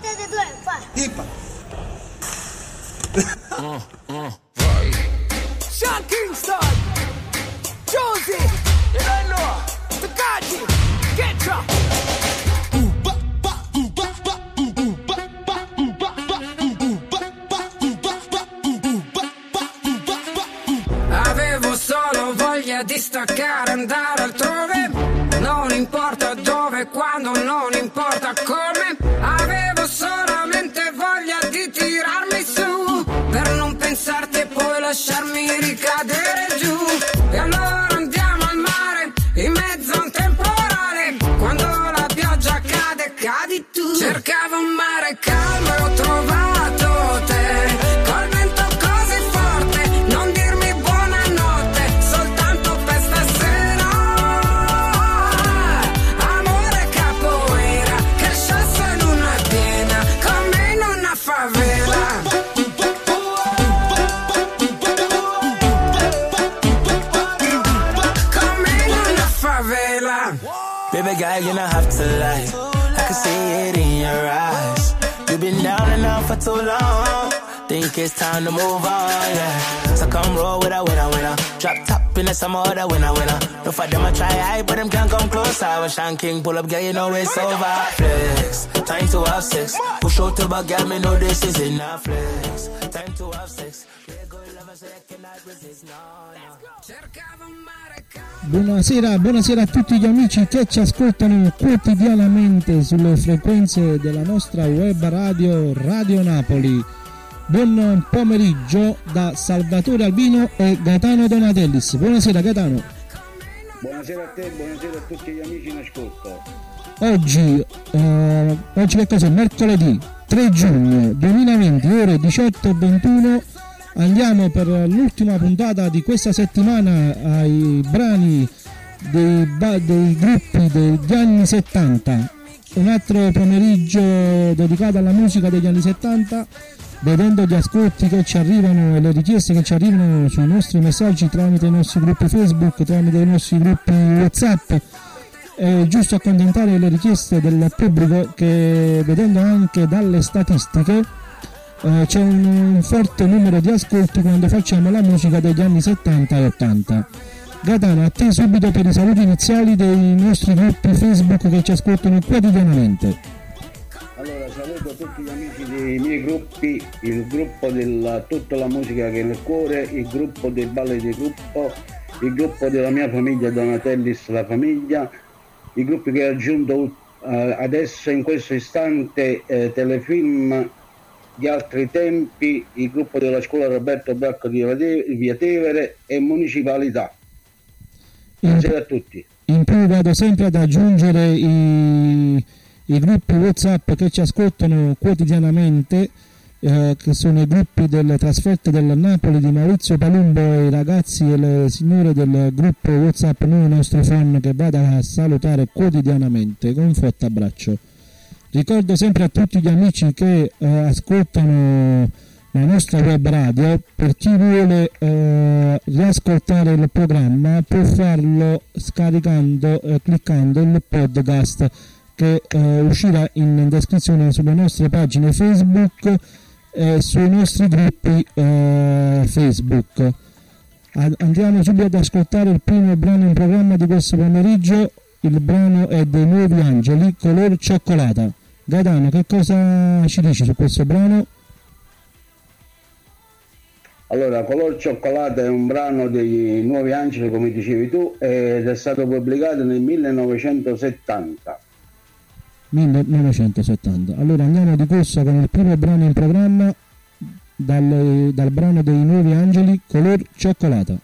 de due, vai. Ipa. Sean Kingston, Josie, know, Takaji, Ketra. Avevo solo voglia di staccare, andare altrove. Non importa dove, quando, non importa come. Pensarti e poi lasciarmi ricadere giù. It's time to move on, yeah. So come roll with a winner, winner. Drop top in the summer, other winner, winner. No for them, I try high, but them can't come close. I was Sean King, pull up, girl, you know it's over. Flex, time to have sex. Push out to back, girl, me know this is enough. Flex, time to have sex. Buonasera, buonasera a tutti gli amici che ci ascoltano quotidianamente sulle frequenze della nostra web radio Radio Napoli. Buon pomeriggio da Salvatore Albino e Gaetano Donatellis. Buonasera Gaetano. Buonasera a te, buonasera a tutti gli amici in ascolto. Oggi, eh, oggi che cos'è? Mercoledì 3 giugno 2020, ore 18.21. Andiamo per l'ultima puntata di questa settimana ai brani dei, dei gruppi degli anni 70. Un altro pomeriggio dedicato alla musica degli anni 70, vedendo gli ascolti che ci arrivano e le richieste che ci arrivano sui nostri messaggi tramite i nostri gruppi Facebook, tramite i nostri gruppi WhatsApp è giusto accontentare le richieste del pubblico che vedendo anche dalle statistiche eh, c'è un, forte numero di ascolti quando facciamo la musica degli anni 70 e 80. Gaetano, a te subito per i saluti iniziali dei nostri gruppi Facebook che ci ascoltano quotidianamente. Saluto tutti gli amici dei miei gruppi, il gruppo della tutta la musica che è nel cuore, il gruppo dei balli di gruppo, il gruppo della mia famiglia Donatellis la famiglia, i gruppi che ho aggiunto eh, adesso in questo istante eh, telefilm di altri tempi, il gruppo della scuola Roberto Bracco di Via Tevere e municipalità. Buonasera a tutti. In più vado sempre ad aggiungere i, i gruppi WhatsApp che ci ascoltano quotidianamente, eh, che sono i gruppi delle trasferte del Napoli di Maurizio Palumbo e i ragazzi e le signore del gruppo WhatsApp, noi nostri fan che vado a salutare quotidianamente con un forte abbraccio. Ricordo sempre a tutti gli amici che eh, ascoltano la nostra web radio, per chi vuole eh, riascoltare il programma può farlo scaricando e cliccando il podcast che eh, uscirà in descrizione sulle nostre pagine Facebook e sui nostri gruppi eh, Facebook. Andiamo subito ad ascoltare il primo brano in programma di questo pomeriggio. Il brano è dei Nuovi Angeli, color cioccolata. Gaetano, che cosa ci dici su questo brano? Allora, Color Cioccolata è un brano dei Nuovi Angeli, come dicevi tu, ed è stato pubblicato nel 1970. 1970. Allora andiamo di corsa con il primo brano in programma dal, dal brano dei Nuovi Angeli, color cioccolata.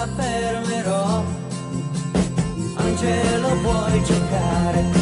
La fermerò. Angelo puoi giocare,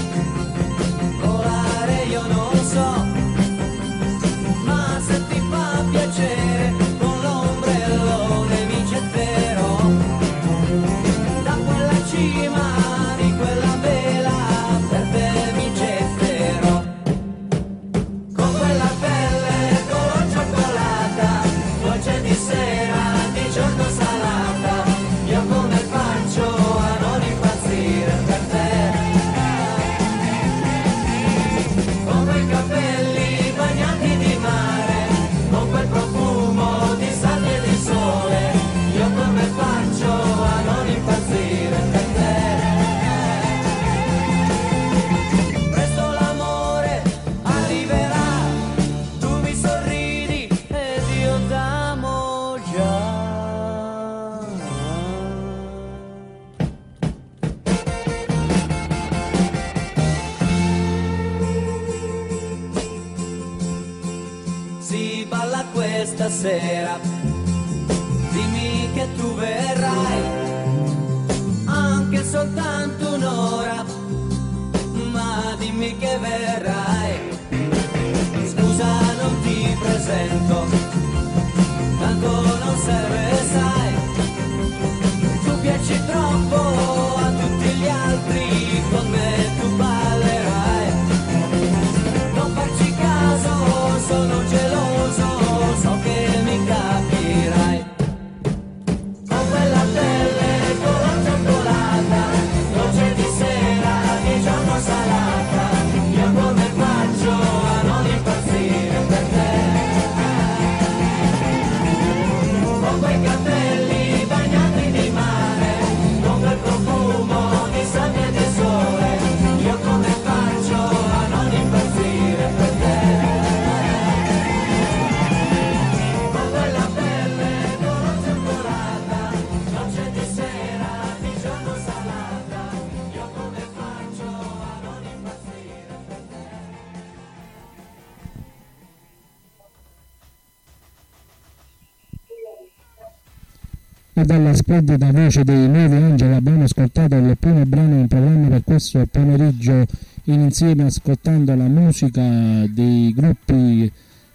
E dalla splendida voce dei Nuovi Angeli abbiamo ascoltato il primo brano in programma per questo pomeriggio in insieme ascoltando la musica dei gruppi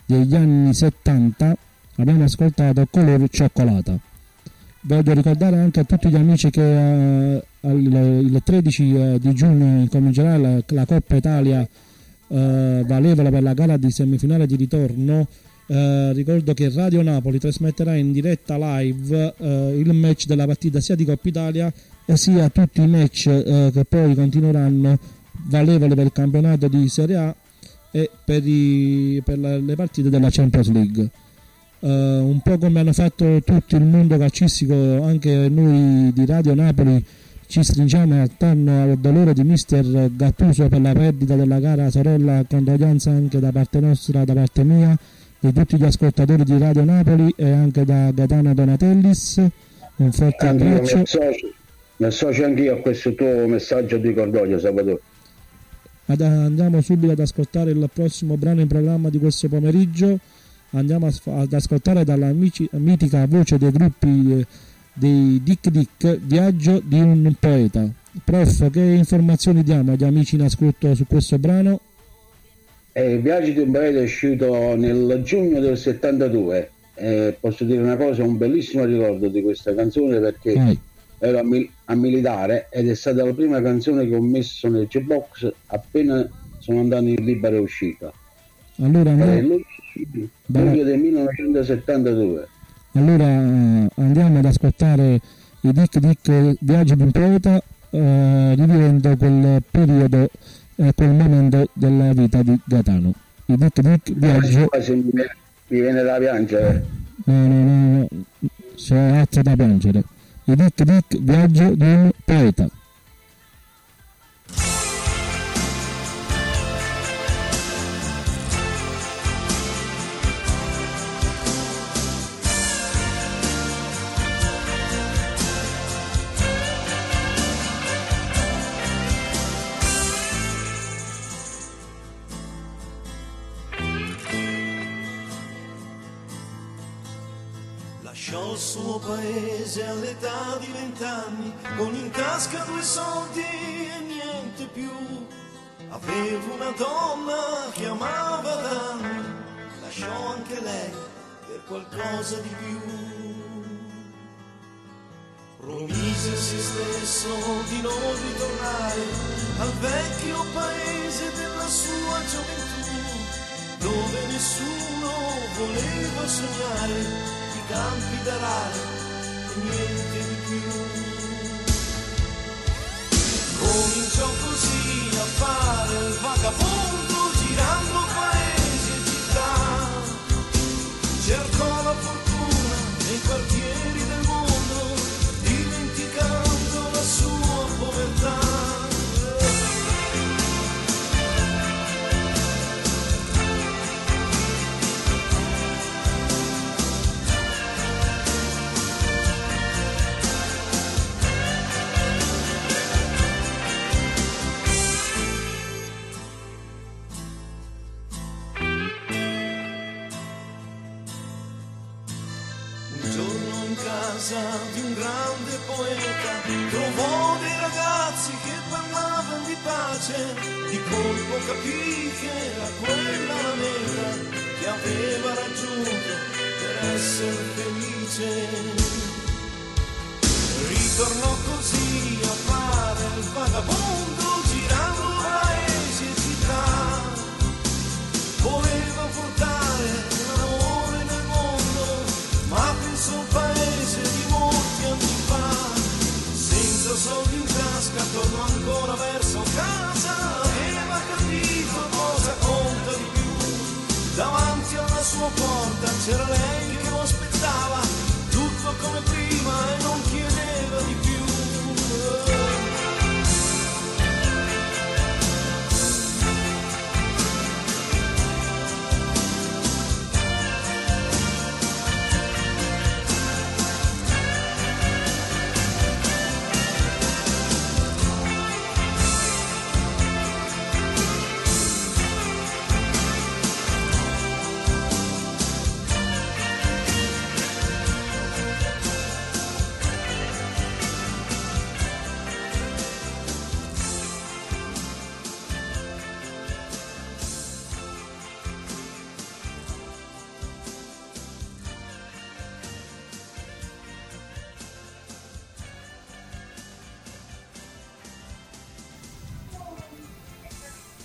degli anni 70 abbiamo ascoltato Color Cioccolata. Voglio ricordare anche a tutti gli amici che eh, il 13 eh, di giugno incomincerà la, la Coppa Italia eh, valevole per la gara di semifinale di ritorno. Eh, ricordo che Radio Napoli trasmetterà in diretta live eh, il match della partita sia di Coppa Italia e sia tutti i match eh, che poi continueranno valevole per il campionato di Serie A e per, i- per la- le partite della Champions League. Eh, un po' come hanno fatto tutto il mondo calcistico, anche noi di Radio Napoli ci stringiamo attorno al dolore di mister Gattuso per la perdita della gara sorella, condoglianza anche da parte nostra, da parte mia, di tutti gli ascoltatori di Radio Napoli e anche da Gaetano Donatellis. Un forte abbraccio. mi associo anch'io a questo tuo messaggio di cordoglio, Salvatore. Ad- andiamo subito ad ascoltare il prossimo brano in programma di questo pomeriggio. Andiamo a ad ascoltare dalla amici- mitica voce dei gruppi eh, dei Dick Dick Viaggio di un poeta. Prof, che informazioni diamo agli amici in ascolto su questo brano? E il viaggio di un paese è uscito nel giugno del 72. E posso dire una cosa, un bellissimo ricordo di questa canzone perché Vai. ero a, mil- a militare ed è stata la prima canzone che ho messo nel G-Box appena sono andato in libera uscita. Allora, È no- luglio, luglio del 1972. allora, eh, andiamo ad ascoltare i Dick Dick Viaggio di un poeta, eh, rivivendo quel periodo e quel momento della vita di Gaetano. I Dick Dick Viaggio Quasi mi viene, mi viene da piangere. No, no, no, no, sono altro da piangere. I Dick Dick viaggio di un poeta. Paese all'età di vent'anni, con in tasca due soldi e niente più. Aveva una donna che amava da lasciò anche lei per qualcosa di più. Promise a se stesso di non ritornare al vecchio paese della sua gioventù, dove nessuno voleva sognare i campi d'arare Cercò la fortuna nei quartieri pace, di colpo capì che era quella la meta che aveva raggiunto per essere felice. Ritornò così a fare il vagabondo girando paesi e città. Voleva portare l'amore nel mondo, ma pensò un paese di molti anni fa. Senza soldi in tasca tornò ancora verso Sua porta c'era lei che lo aspettava, tutto come prima e non chiedeva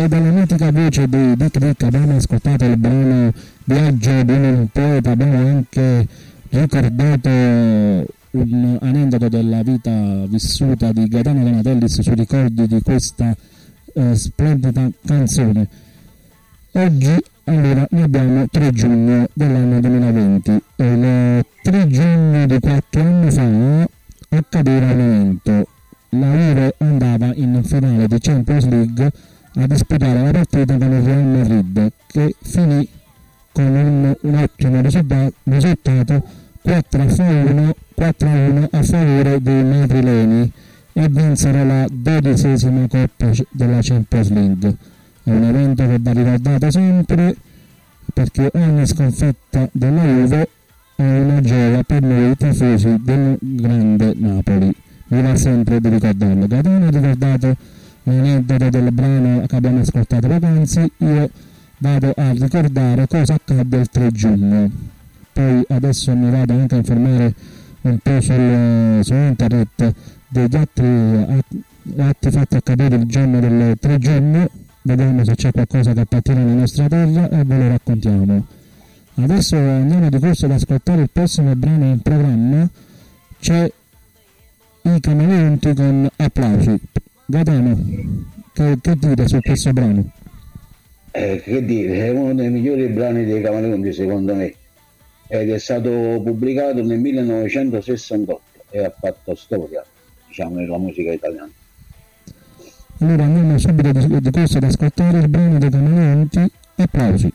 e dalla mitica voce di Dick Dick abbiamo ascoltato il brano Viaggio di un poeta, abbiamo anche ricordato un aneddoto della vita vissuta di Gaetano Donatellis sui ricordi di questa eh, splendida canzone. Oggi allora ne abbiamo 3 giugno dell'anno 2020 e il 3 giugno di 4 anni fa accadeva un evento. La Juve andava in finale di Champions League a disputare la partita con il Real Madrid che finì con un, un ottimo risultato, risultato 4 a 1, 4 a 1 a favore dei madrileni e vinsero la dodicesima Coppa della Champions League. È un evento che va ricordato sempre perché ogni sconfitta della Juve è una gioia per noi tifosi del grande Napoli. Mi va sempre di ricordarlo. Ha ricordato l'aneddoto del brano che abbiamo ascoltato poc'anzi, io vado a ricordare cosa accadde il 3 giugno. Poi adesso mi vado anche a informare un po' sul, su internet degli altri atti fatti accadere il giorno del 3 giugno, vediamo se c'è qualcosa che appartiene alla nostra terra e ve lo raccontiamo. Adesso andiamo di corso ad ascoltare il prossimo brano in programma, c'è i camaleonti con applausi. Gaetano, che, che dire su questo brano? Eh, che dire, è uno dei migliori brani dei Camaleonti secondo me ed è stato pubblicato nel 1968 e ha fatto storia, diciamo, nella musica italiana. Allora andiamo subito di, di corso ad ascoltare il brano dei Camaleonti, applausi.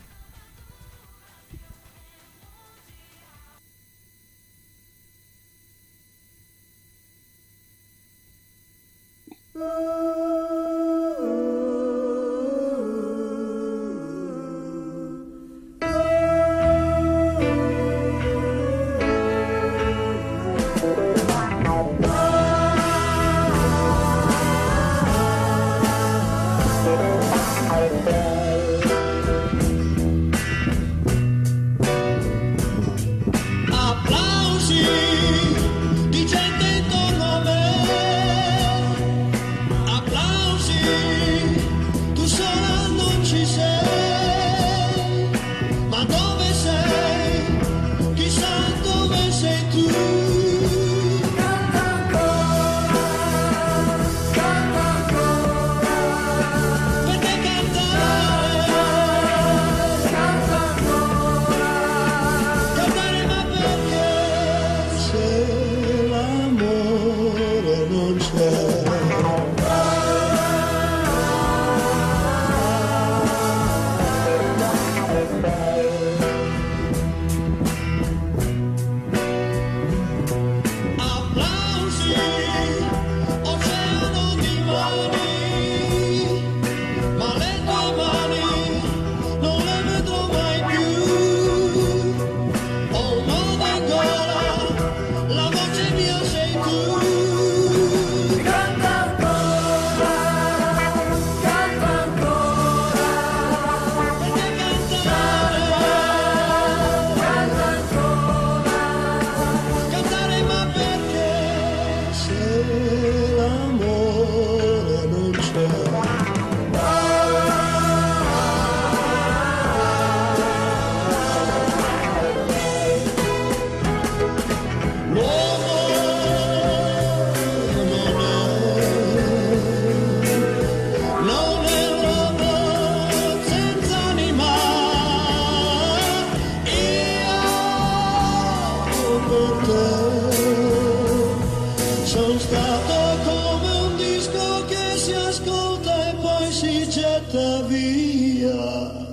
Ascolta e poi si getta via.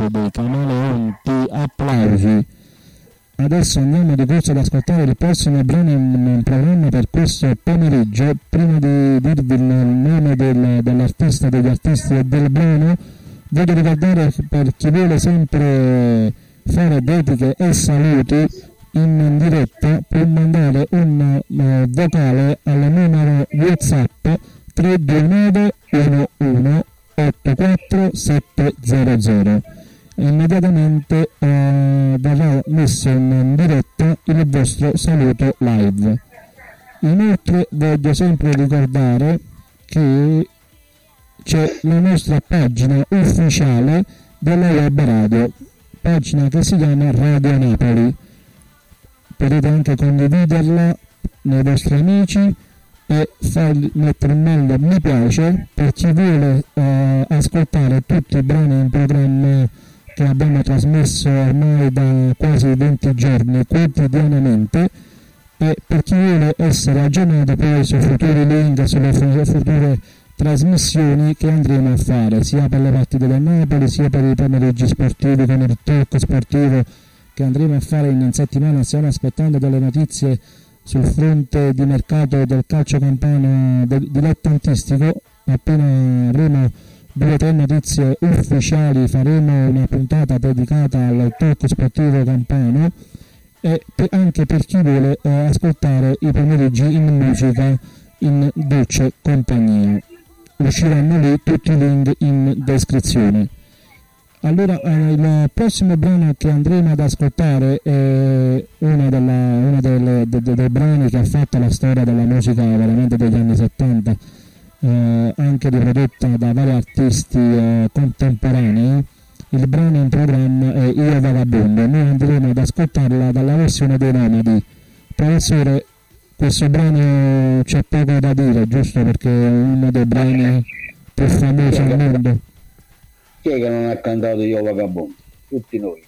Voce dei Camaleonti applausi. Adesso andiamo di corso ad ascoltare il prossimo brano in programma per questo pomeriggio. Prima di dirvi il nome del- dell'artista, degli artisti e del brano, voglio ricordare per chi vuole sempre fare dediche e saluti in diretta può mandare un eh, vocale al numero WhatsApp 329 11 84700 immediatamente eh, verrà messo in diretta il vostro saluto live. Inoltre voglio sempre ricordare che c'è la nostra pagina ufficiale della web radio pagina che si chiama Radio Napoli. Potete anche condividerla nei vostri amici e far mettere in mail mi piace per chi vuole eh, ascoltare tutti i brani in programma che abbiamo trasmesso ormai da quasi 20 giorni quotidianamente e per chi vuole essere aggiornato poi su futuri link, sulle fu- future trasmissioni che andremo a fare sia per le partite del Napoli sia per i pomeriggi sportivi con il talk sportivo che andremo a fare in settimana. Stiamo aspettando delle notizie sul fronte di mercato del calcio campano dilettantistico. Appena avremo due o tre notizie ufficiali. Faremo una puntata dedicata al talk sportivo campano e anche per chi vuole eh, ascoltare i pomeriggi in musica in dolce compagnia. Usciranno lì tutti i link in descrizione. Allora, eh, il prossimo brano che andremo ad ascoltare è uno, della- uno delle- de- de- dei brani che ha fatto la storia della musica veramente degli anni 70, eh, anche riprodotta da vari artisti eh, contemporanei. Il brano in programma è Io Vagabondo, noi andremo ad ascoltarla dalla versione dei Nomadi. Professore, questo brano c'è poco da dire, giusto perché è uno dei brani più famosi al mondo. Chi è che non ha cantato Io Vagabondo? Tutti noi,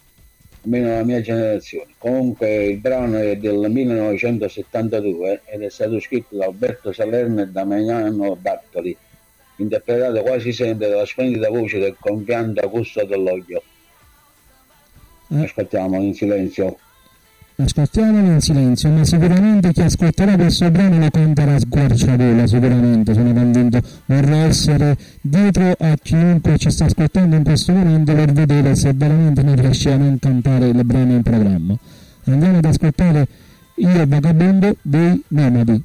almeno la mia generazione. Comunque il brano è del 1972 ed è stato scritto da Alberto Salerno e da Magnano Bartoli, interpretato quasi sempre dalla splendida voce del compianto Augusto Dell'Oglio. Eh. Ascoltiamo in silenzio. Ascoltiamolo in silenzio, ma sicuramente chi ascolterà questo brano lo canterà a squarciagola, sicuramente, sono convinto. Vorrei essere dietro a chiunque ci sta ascoltando in questo momento per vedere se veramente noi riusciamo a cantare il brano in programma. Andiamo ad ascoltare Io Vagabondo dei Nomadi.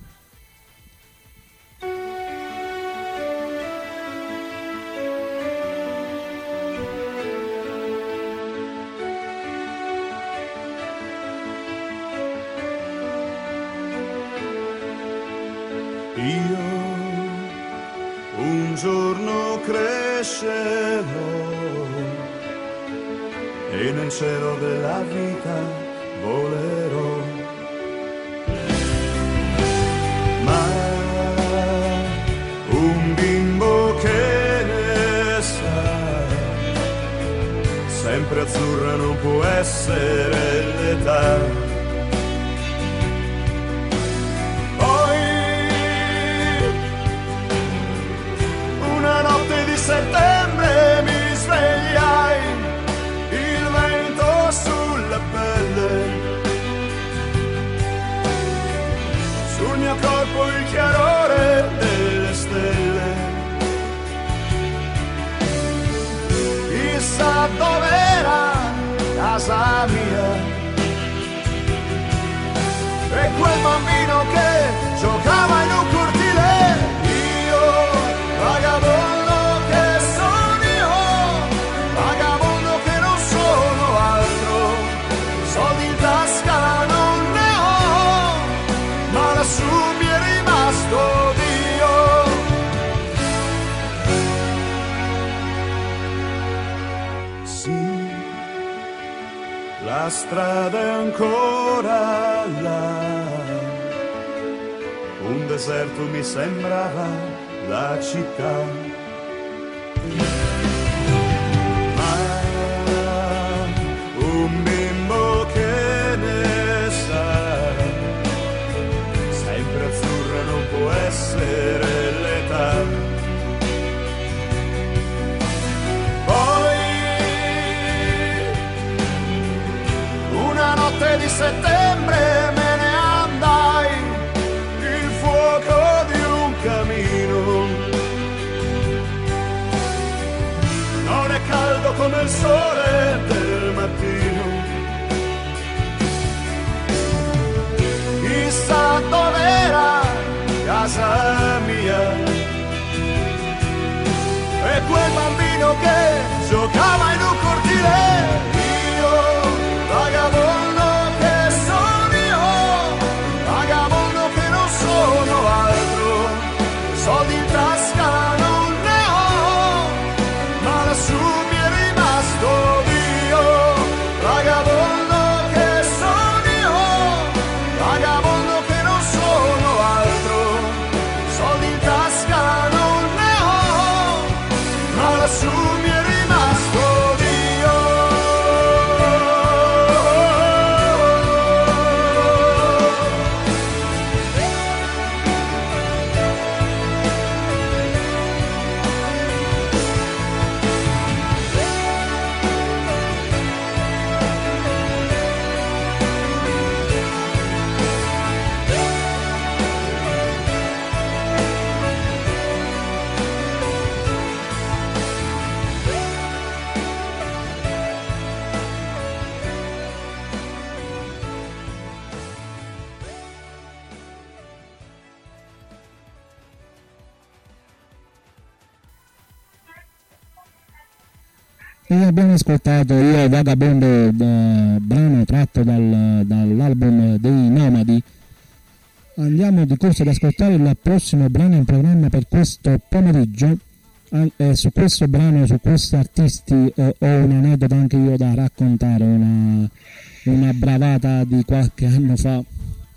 La strada è ancora là. Un deserto mi sembrava la città. Settembre me ne andai, il fuoco di un camino. Non è caldo come il sole del mattino. Chissà dov'era casa mia. E quel bambino che giocava in un cortile, Io Vagabondo, da- brano tratto dal- dall'album dei Nomadi. Andiamo di corsa ad ascoltare il prossimo brano in programma per questo pomeriggio. Eh, su questo brano, su questi artisti, eh, ho un aneddoto anche io da raccontare, una, una bravata di qualche anno fa.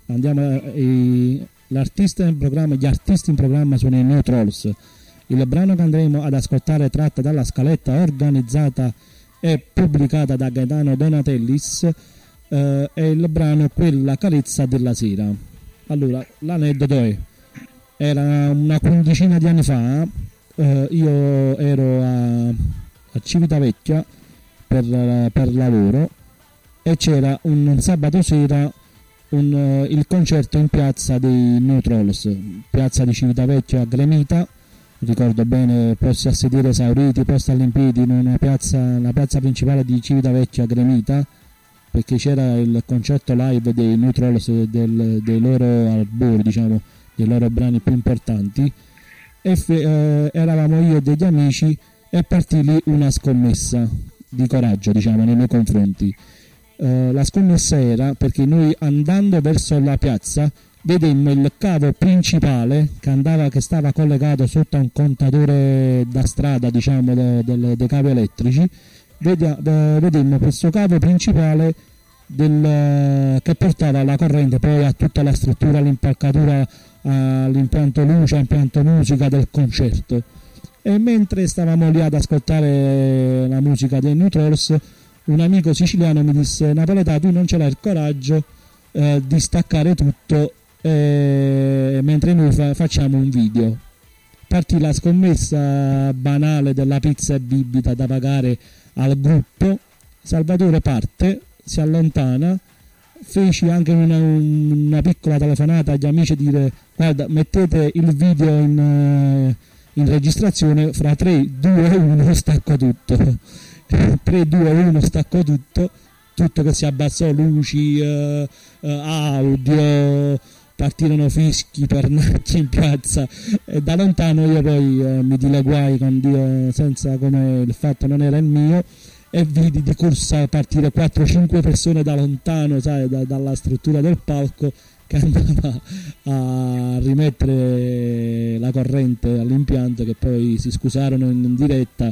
Andiamo, eh, l'artista in programma, gli artisti in programma sono i No Trolls. Il brano che andremo ad ascoltare è tratto dalla scaletta organizzata e pubblicata da Gaetano Donatellis eh, è il brano Quella carezza della sera. Allora, l'aneddoto è, era una quindicina di anni fa, eh, io ero a, a Civitavecchia per, per lavoro e c'era un, sabato sera un, eh, il concerto in piazza dei New Trolls, piazza di Civitavecchia gremita ricordo bene, posti a sedere esauriti, posti all'impiedi in una piazza, la piazza principale di Civitavecchia Gremita, perché c'era il concerto live dei New Trolls del- dei loro albori, diciamo, dei loro brani più importanti. E fe- eh, eravamo io e degli amici e partì lì una scommessa di coraggio, diciamo, nei miei confronti. Eh, la scommessa era perché noi andando verso la piazza vedemmo il cavo principale che, andava, che stava collegato sotto a un contatore da strada, diciamo, de- del- dei cavi elettrici. Vedemmo questo cavo principale del- che portava la corrente poi a tutta la struttura, l'impalcatura, all'impianto luce, all'impianto musica del concerto. E mentre stavamo lì ad ascoltare la musica dei New Trolls, un amico siciliano mi disse Napoletà tu non ce l'hai il coraggio eh, di staccare tutto eh, mentre noi fa- facciamo un video. Partì la scommessa banale della pizza e bibita da pagare al gruppo. Salvatore parte si allontana feci anche una, una piccola telefonata agli amici dire guarda mettete il video in, eh, in registrazione fra 3, 2 e 1 stacco tutto. 3, 2, 1 stacco tutto tutto che si abbassò luci eh, eh, audio partirono fischi pernacchi in piazza e da lontano io poi eh, mi dileguai con Dio senza come il fatto non era il mio e vidi di corsa partire 4-5 persone da lontano sai, da- dalla struttura del palco che andava a rimettere la corrente all'impianto che poi si scusarono in diretta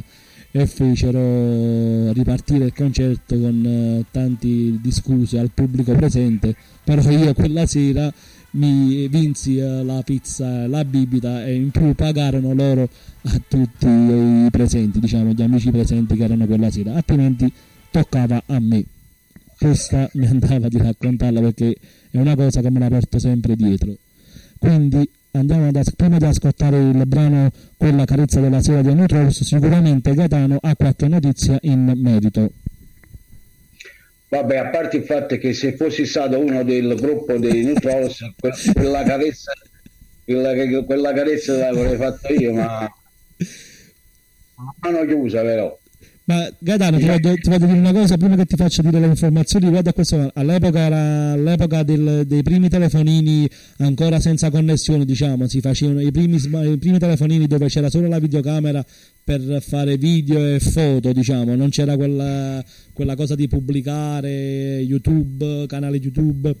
e fecero ripartire il concerto con eh, tanti di scuse al pubblico presente. Però io quella sera mi vinsi eh, la pizza la bibita e in più pagarono loro a tutti i presenti diciamo gli amici presenti che erano quella sera. Altrimenti toccava a me. Questa mi andava di raccontarla perché è una cosa che me la porto sempre dietro. Quindi andiamo ad as- prima di ascoltare il brano Quella carezza della sera di Neutros sicuramente Gaetano ha qualche notizia in merito Vabbè, a parte il fatto che se fossi stato uno del gruppo dei Neutrals, que- quella carezza, quella, quella carezza l'avrei fatta io, ma mano chiusa però. Ma Gaetano, ti voglio, ti voglio dire una cosa prima che ti faccia dire le informazioni riguardo a questo. All'epoca era all'epoca del- dei primi telefonini ancora senza connessione, diciamo, si facevano i primi, i primi telefonini dove c'era solo la videocamera per fare video e foto, diciamo, non c'era quella, quella cosa di pubblicare YouTube, canale YouTube,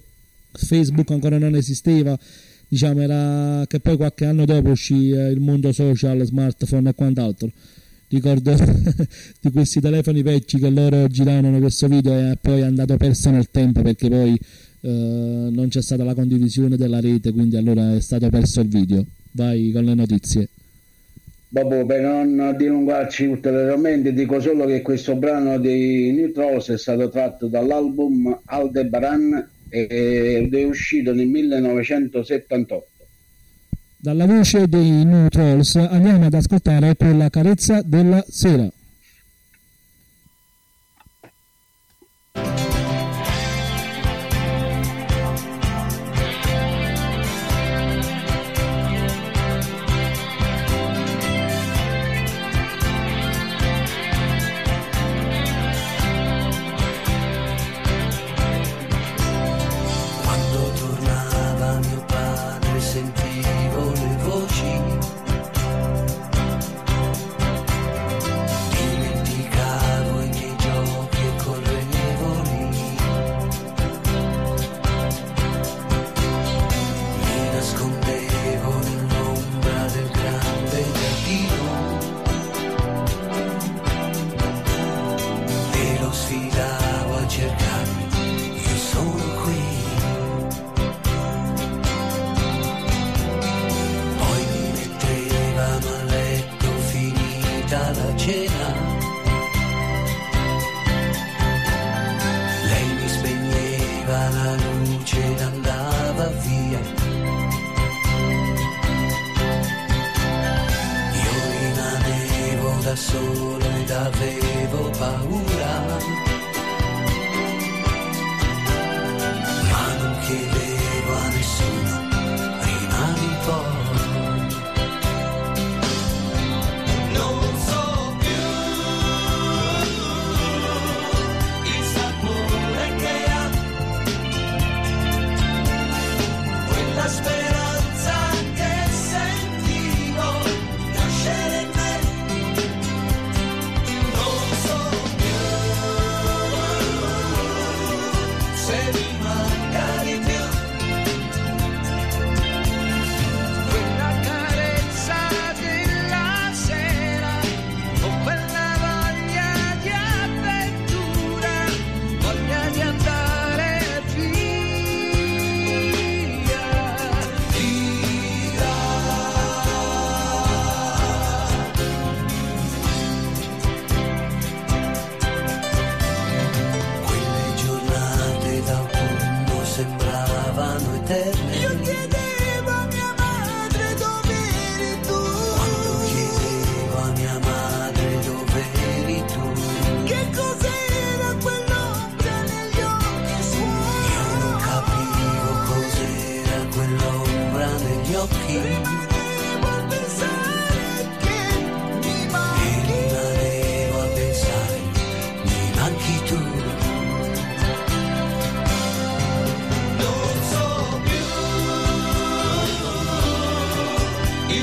Facebook ancora non esisteva. Diciamo, era che poi qualche anno dopo uscì eh, il mondo social, smartphone e quant'altro ricordo di questi telefoni vecchi che loro giravano questo video e poi è andato perso nel tempo perché poi eh, non c'è stata la condivisione della rete quindi allora è stato perso il video vai con le notizie Vabbè, per non dilungarci ulteriormente, dico solo che questo brano dei Neutrals è stato tratto dall'album Aldebaran ed è uscito nel 1978. Dalla voce dei New Trolls andiamo ad ascoltare quella carezza della sera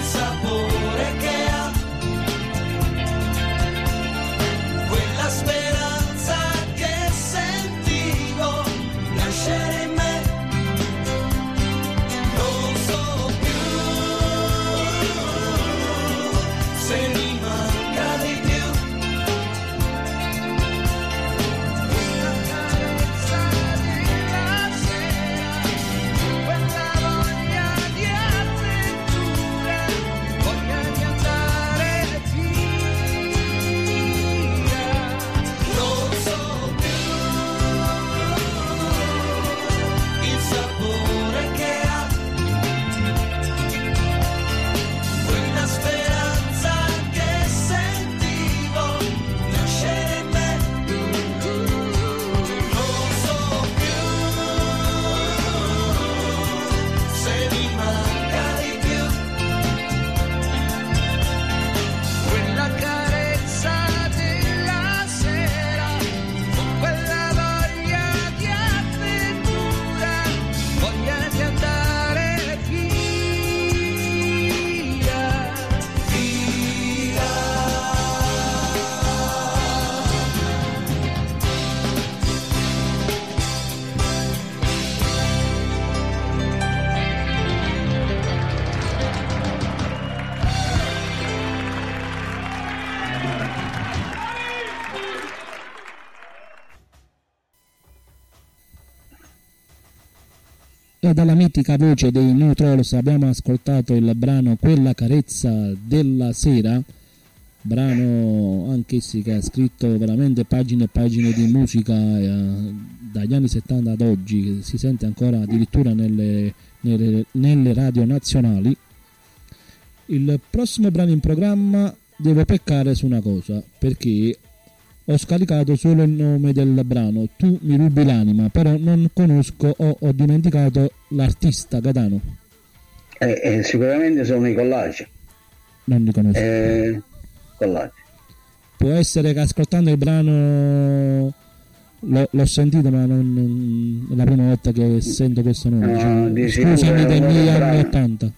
sapore dalla mitica voce dei New Trolls abbiamo ascoltato il brano Quella carezza della sera, brano anch'essi che ha scritto veramente pagine e pagine di musica eh, dagli anni 70 ad oggi, che si sente ancora addirittura nelle, nelle, nelle radio nazionali. Il prossimo brano in programma devo peccare su una cosa, perché ho scaricato solo il nome del brano, Tu mi rubi l'anima, però non conosco o ho dimenticato l'artista Gadano. Eh, eh, sicuramente sono i collage. Non li conosco. Eh, collage. Può essere che ascoltando il brano l'ho, l'ho sentito, ma non, è la prima volta che sento questo nome. No, sicuro Scusami brano. anni 80.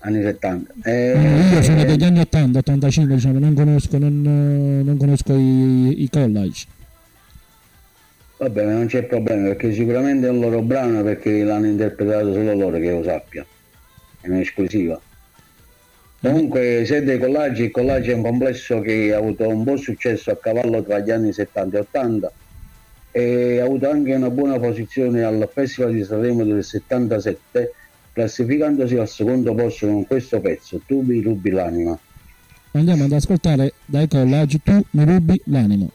Anni 70. Eh, Eh, Io sono degli anni 80, 85, diciamo, non conosco, non, eh, non conosco i, i college. Vabbè, ma non c'è problema perché sicuramente è un loro brano perché l'hanno interpretato solo loro che lo sappia. È un'esclusiva. Comunque, se dei collage, il collage è un complesso che ha avuto un buon successo a cavallo tra gli anni 70 e 80 e ha avuto anche una buona posizione al Festival di Sanremo del 77 classificandosi al secondo posto con questo pezzo, Tu mi rubi l'anima. Andiamo ad ascoltare dai college Tu mi rubi l'anima.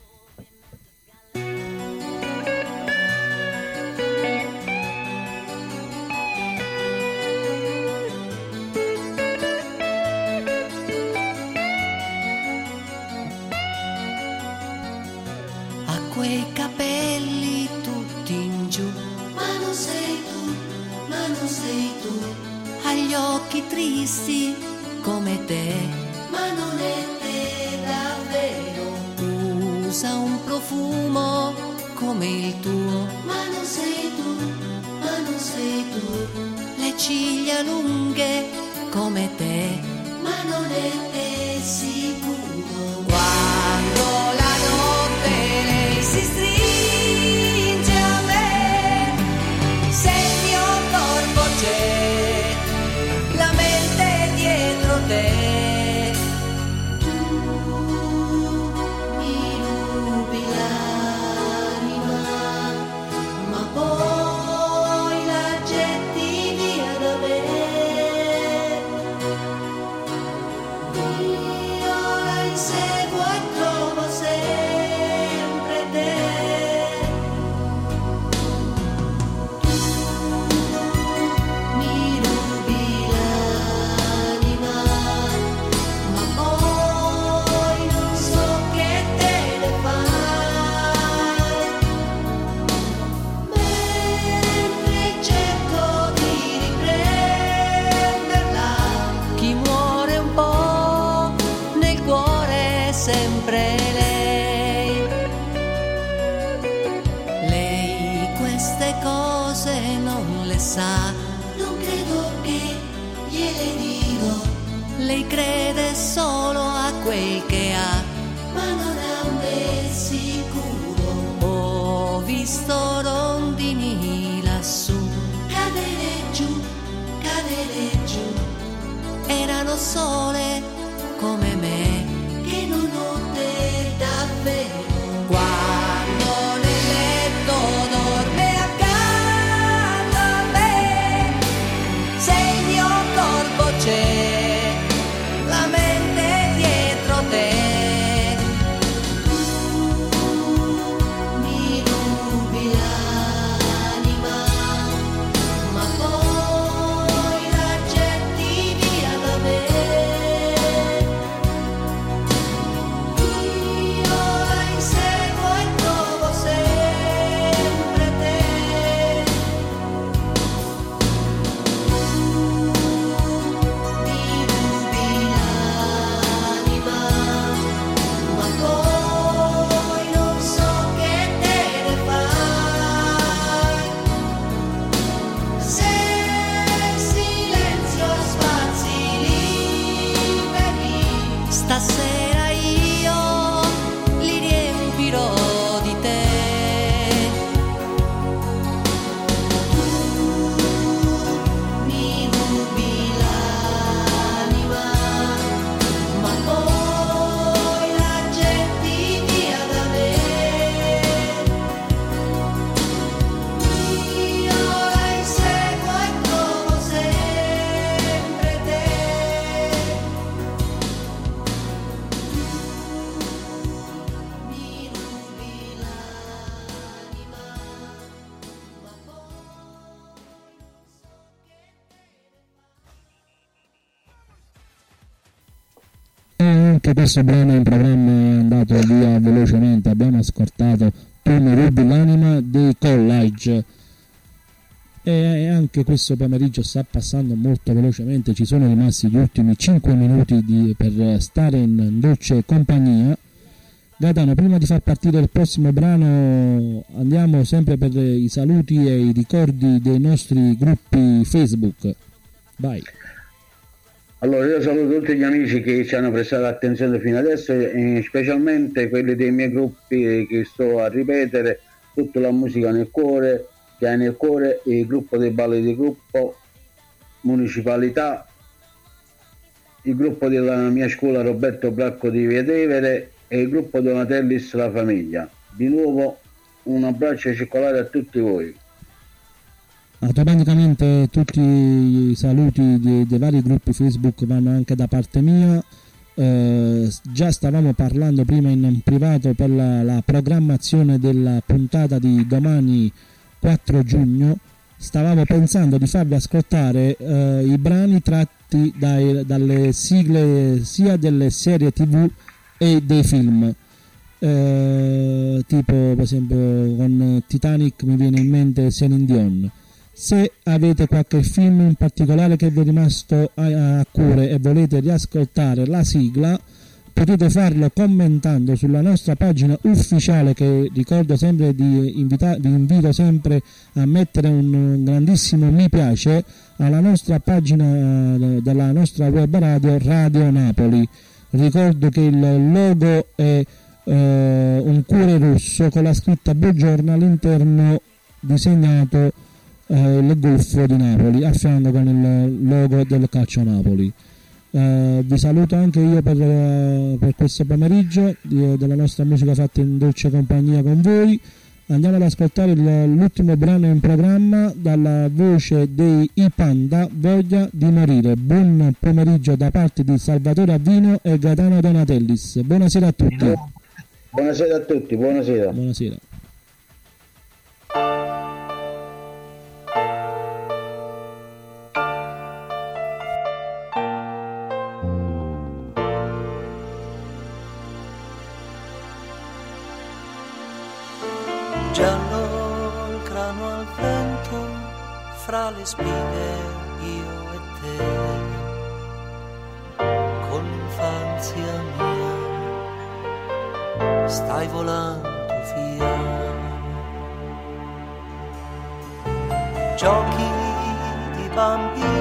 Anche questo brano in programma è andato via velocemente, abbiamo ascoltato Tu mi rubi l'anima dei Collage e anche questo pomeriggio sta passando molto velocemente, ci sono rimasti gli ultimi 5 minuti di, per stare in dolce compagnia. Gaetano, prima di far partire il prossimo brano andiamo sempre per i saluti e i ricordi dei nostri gruppi Facebook. Vai. Allora io saluto tutti gli amici che ci hanno prestato attenzione fino adesso specialmente quelli dei miei gruppi che sto a ripetere, tutta la musica nel cuore, che hai nel cuore, il gruppo dei balli di gruppo, municipalità, il gruppo della mia scuola Roberto Bracco di Vietevere e il gruppo Donatellis La Famiglia. Di nuovo un abbraccio circolare a tutti voi. Automaticamente tutti i saluti dei, dei vari gruppi Facebook vanno anche da parte mia. Eh, già stavamo parlando prima in privato per la, la programmazione della puntata di domani 4 giugno. Stavamo pensando di farvi ascoltare eh, i brani tratti dai, dalle sigle sia delle serie tv e dei film. Eh, tipo per esempio con Titanic mi viene in mente Celine Dion se avete qualche film in particolare che vi è rimasto a, a cuore e volete riascoltare la sigla potete farlo commentando sulla nostra pagina ufficiale che ricordo sempre di invitare vi invito sempre a mettere un grandissimo mi piace alla nostra pagina eh, della nostra web radio Radio Napoli. Ricordo che il logo è eh, un cuore rosso con la scritta buongiorno all'interno disegnato eh, il golfo di Napoli a fianco con il logo del calcio Napoli eh, vi saluto anche io per, eh, per questo pomeriggio di, della nostra musica fatta in dolce compagnia con voi. Andiamo ad ascoltare il- l'ultimo brano in programma dalla voce dei I Panda, Voglia di morire. Buon pomeriggio da parte di Salvatore Avvino e Gaetano Donatellis. Buonasera a tutti. Buonasera a tutti, buonasera. Buonasera. Fra le spine io e te, con l'infanzia mia, stai volando via. Giochi di bambini,